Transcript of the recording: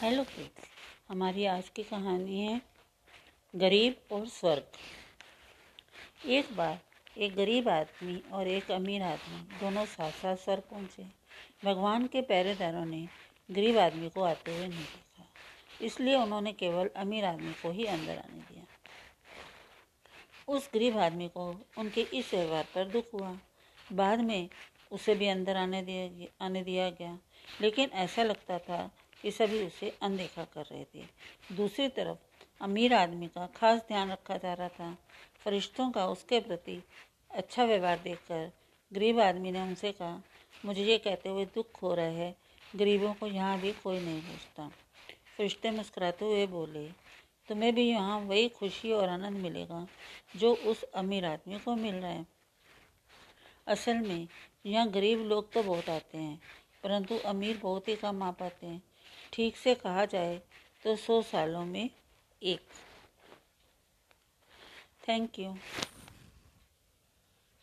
Hello kids हमारी आज की कहानी है गरीब और स्वर्ग। एक बार एक गरीब आदमी और एक अमीर आदमी दोनों साथ साथ स्वर्ग पहुँचे। भगवान के पहरेदारों ने गरीब आदमी को आते हुए नहीं देखा। इसलिए उन्होंने केवल अमीर आदमी को ही अंदर आने दिया। उस गरीब आदमी को उनके इस व्यवहार पर दुख हुआ। बाद में उसे भी अंदर आने दिया आने दिया गया। लेकिन ऐसा लगता था कि सभी उसे अनदेखा कर रहे थे। दूसरी तरफ़ अमीर आदमी का खास ध्यान रखा जा रहा था। फरिश्तों का उसके प्रति अच्छा व्यवहार देखकर गरीब आदमी ने उनसे कहा, मुझे ये कहते हुए दुख हो रहा है, गरीबों को यहाँ भी कोई नहीं पूछता। फरिश्ते मुस्कुराते हुए बोले, तुम्हें भी यहाँ वही खुशी और आनंद मिलेगा जो उस अमीर आदमी को मिल रहा है। असल में यहाँ गरीब लोग तो बहुत आते हैं, परंतु अमीर बहुत ही कम आ पाते हैं। ठीक से कहा जाए तो सौ सालों में एक। Thank you